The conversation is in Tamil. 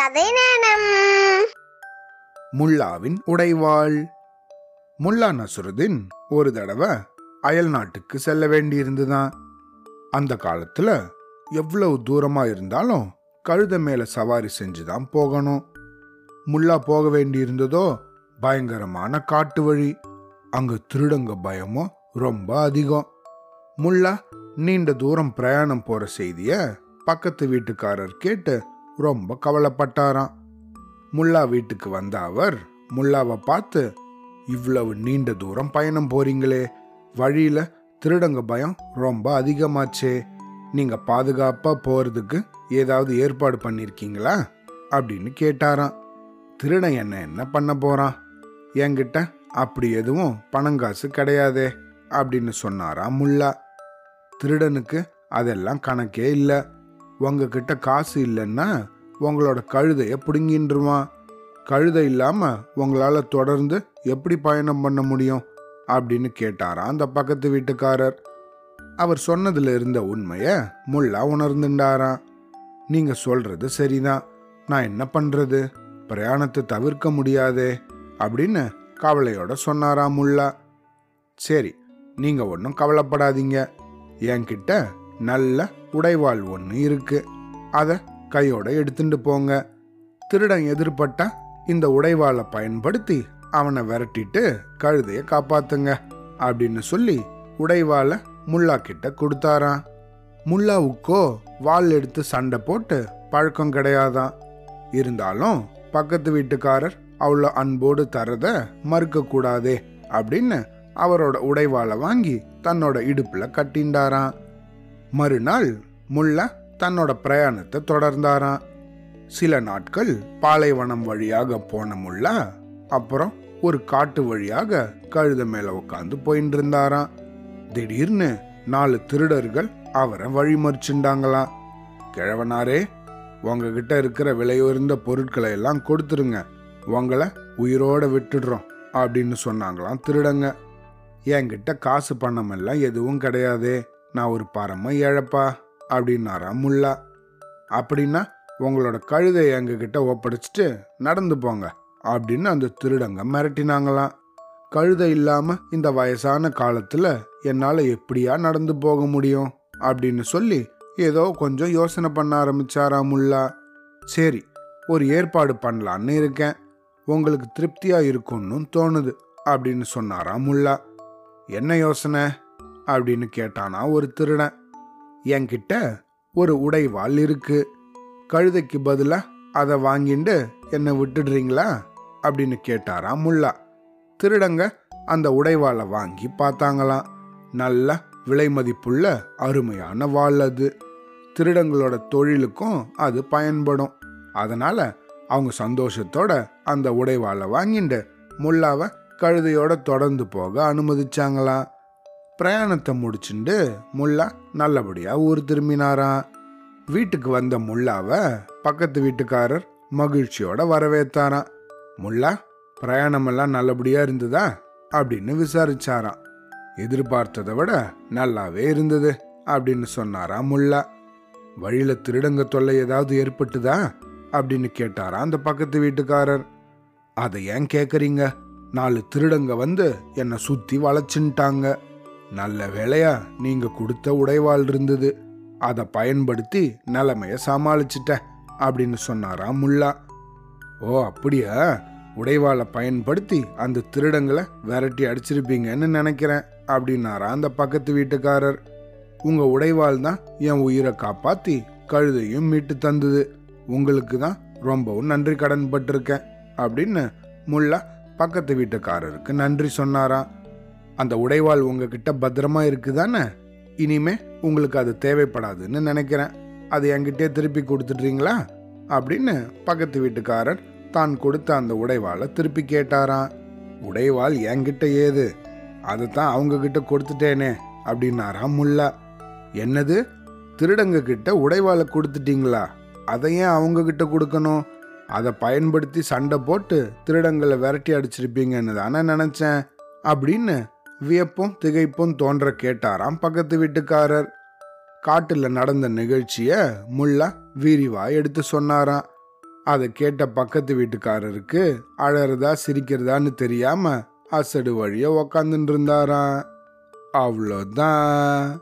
கதை நேரம். முல்லாவின் உடைவாள். முல்லா நசுருதீன் ஒரு தடவை அயல் நாட்டுக்கு செல்ல வேண்டியிருந்துதான். அந்த காலத்துல எவ்வளவு தூரமா இருந்தாலும் கழுத மேல சவாரி செஞ்சுதான் போகணும். முல்லா போக வேண்டியிருந்ததோ பயங்கரமான காட்டு வழி. அங்க திருடங்க பயமும் ரொம்ப அதிகம். முல்லா நீண்ட தூரம் பிரயாணம் போற செய்திய பக்கத்து வீட்டுக்காரர் கேட்டு ரொம்ப கவலைப்பட்டாராம். முல்லா வீட்டுக்கு வந்த அவர் முல்லாவை பார்த்து இவ்வளவு நீண்ட தூரம் பயணம் போறீங்களே. வழியில திருடங்க பயம் ரொம்ப அதிகமாச்சே. நீங்க பாதுகாப்பா போறதுக்கு ஏதாவது ஏற்பாடு பண்ணிருக்கீங்களா? அப்படின்னு கேட்டாராம். திருடன் என்ன என்ன பண்ண போறான்? என்கிட்ட அப்படி எதுவும் பணங்காசு கிடையாதே அப்படின்னு சொன்னாராம் முல்லா. திருடனுக்கு அதெல்லாம் கணக்கே இல்லை. உங்ககிட்ட காசு இல்லைன்னா உங்களோட கழுதையை பிடுங்கின்றுவான் கழுதை இல்லாமல் உங்களால் தொடர்ந்து எப்படி பயணம் பண்ண முடியும்? அப்படின்னு கேட்டாராம் அந்த பக்கத்து வீட்டுக்காரர். அவர் சொன்னதில் இருந்த உண்மையை முல்லா உணர்ந்துண்டாராம். நீங்கள் சொல்கிறது சரிதான் நான் என்ன பண்ணுறது பிரயாணத்தை தவிர்க்க முடியாதே? அப்படின்னு கவலையோட சொன்னாராம் முல்லா. சரி நீங்கள் ஒன்றும் கவலைப்படாதீங்க. என்கிட்ட நல்ல உடைவாள் ஒன்று இருக்கு. அதை கையோட எடுத்துட்டு போங்க. திருடன் எதிர்பட்டா இந்த உடைவாளை பயன்படுத்தி அவனை விரட்டிட்டு கழுதையை காப்பாத்துங்க அப்படின்னு சொல்லி உடைவாளை முல்லா கிட்ட கொடுத்தாராம். முல்லாவுக்கோ வால் எடுத்து சண்டை போட்டு பழக்கம் கிடையாதான் இருந்தாலும் பக்கத்து வீட்டுக்காரர் அவ்வளோ அன்போடு தரத மறுக்கக்கூடாதே அப்படின்னு அவரோட உடைவாளை வாங்கி தன்னோட இடுப்புல கட்டிண்டாராம். மறுநாள் முல்லா தன்னோட பிரயாணத்தை தொடர்ந்தாராம். சில நாட்கள் பாலைவனம் வழியாக போன முல்லா அப்புறம் ஒரு காட்டு வழியாக கழுத மேல உட்காந்து போயிட்டு இருந்தாராம் திடீர்னு நாலு திருடர்கள் அவரை வழிமறிச்சுண்டாங்களாம் கிழவனாரே உங்ககிட்ட இருக்கிற விலையுயர்ந்த பொருட்களை எல்லாம் கொடுத்துருங்க. உங்களை உயிரோட விட்டுடுறோம் அப்படின்னு சொன்னாங்களாம் திருடங்க. என்கிட்ட காசு பணம் எல்லாம் எதுவும் கிடையாதே. நான் ஒரு பரம இழப்பா? அப்படின்னாரா முல்லா. அப்படின்னா உங்களோட கழுதை எங்ககிட்ட ஒப்படைச்சிட்டு நடந்து போங்க அப்படின்னு அந்த திருடங்க மிரட்டினாங்களாம். கழுதை இல்லாம இந்த வயசான காலத்துல என்னால் எப்படியா நடந்து போக முடியும்? அப்படின்னு சொல்லி ஏதோ கொஞ்சம் யோசனை பண்ண ஆரம்பிச்சாரா முல்லா. சரி ஒரு ஏற்பாடு பண்ணலான்னு இருக்கேன். உங்களுக்கு திருப்தியா இருக்கும்னு தோணுது அப்படின்னு சொன்னாரா முல்லா. என்ன யோசனை? அப்படின்னு கேட்டானா ஒரு திருடன். என்கிட்ட ஒரு உடைவாள் இருக்கு. கழுதைக்கு பதிலாக அதை வாங்கிண்டு என்னை விட்டுடுறீங்களா? அப்படின்னு கேட்டாராம் முல்லா. திருடங்க அந்த உடைவாளை வாங்கி பார்த்தாங்களாம். நல்ல விலை மதிப்புள்ள அருமையான வாள் அது. திருடங்களோட தொழிலுக்கும் அது பயன்படும். அதனால அவங்க சந்தோஷத்தோட அந்த உடைவாளை வாங்கிண்டு முல்லாவை கழுதையோட தொடர்ந்து போக அனுமதிச்சாங்களாம். பிரயாணத்தை முடிச்சுண்டு முல்லா நல்லபடியாக ஊர் திரும்பினாராம். வீட்டுக்கு வந்த முல்லாவை பக்கத்து வீட்டுக்காரர் மகிழ்ச்சியோட வரவேத்தாராம். முல்லா பிரயாணமெல்லாம் நல்லபடியாக இருந்ததா? அப்படின்னு விசாரிச்சாராம். எதிர்பார்த்ததை விட நல்லாவே இருந்தது அப்படின்னு சொன்னாராம் முல்லா. வழியில் திருடங்க தொல்லை ஏதாவது ஏற்பட்டுதா? அப்படின்னு கேட்டாராம் அந்த பக்கத்து வீட்டுக்காரர். அதை ஏன் கேட்குறீங்க நாலு திருடங்க வந்து என்னை சுற்றி வளைச்சுன்ட்டாங்க. நல்ல வேலையா நீங்க கொடுத்த உடைவாள் இருந்தது. அதை பயன்படுத்தி நிலைமைய சமாளிச்சிட்ட அப்படின்னு சொன்னாரா முல்லா. ஓ அப்படியா? உடைவாளை பயன்படுத்தி அந்த திருடங்களை விரட்டி அடிச்சிருப்பீங்கன்னு நினைக்கிறேன் அப்படின்னாரா அந்த பக்கத்து வீட்டுக்காரர். உங்க உடைவாள் தான் என் உயிரை காப்பாத்தி கழுதையும் மீட்டு தந்தது. உங்களுக்கு தான் ரொம்பவும் நன்றி கடன் பட்டிருக்கேன் அப்படின்னு முல்லா பக்கத்து வீட்டுக்காரருக்கு நன்றி சொன்னாராம் அந்த உடைவாள் உங்ககிட்ட பத்திரமா இருக்குதானே? இனிமே உங்களுக்கு அது தேவைப்படாதுன்னு நினைக்கிறேன். அது என்கிட்டே திருப்பி கொடுத்துட்றீங்களா? அப்படின்னு பக்கத்து வீட்டுக்காரர் தான் கொடுத்த அந்த உடைவாளை திருப்பி கேட்டாராம். உடைவாள் என்கிட்ட ஏது? அதை தான் அவங்கக்கிட்ட கொடுத்துட்டேனே அப்படின்னாராம் முல்லா. என்னது? திருடங்க கிட்ட உடைவாளை கொடுத்துட்டீங்களா? அதை ஏன் அவங்கக்கிட்ட கொடுக்கணும்? அதை பயன்படுத்தி சண்டை போட்டு திருடங்களை விரட்டி அடிச்சிருப்பீங்கன்னு தானே நினச்சேன் அப்படின்னு வியப்பும் திகைப்பும் தோன்ற கேட்டாராம் பக்கத்து வீட்டுக்காரர். காட்டில் நடந்த நிகழ்ச்சியை முல்லா வீரிவாய் எடுத்து சொன்னாராம். அதை கேட்ட பக்கத்து வீட்டுக்காரருக்கு அழறதா சிரிக்கிறதான்னு தெரியாம அசடு வழிய உக்காந்துட்டு இருந்தாராம் அவ்வளோதான்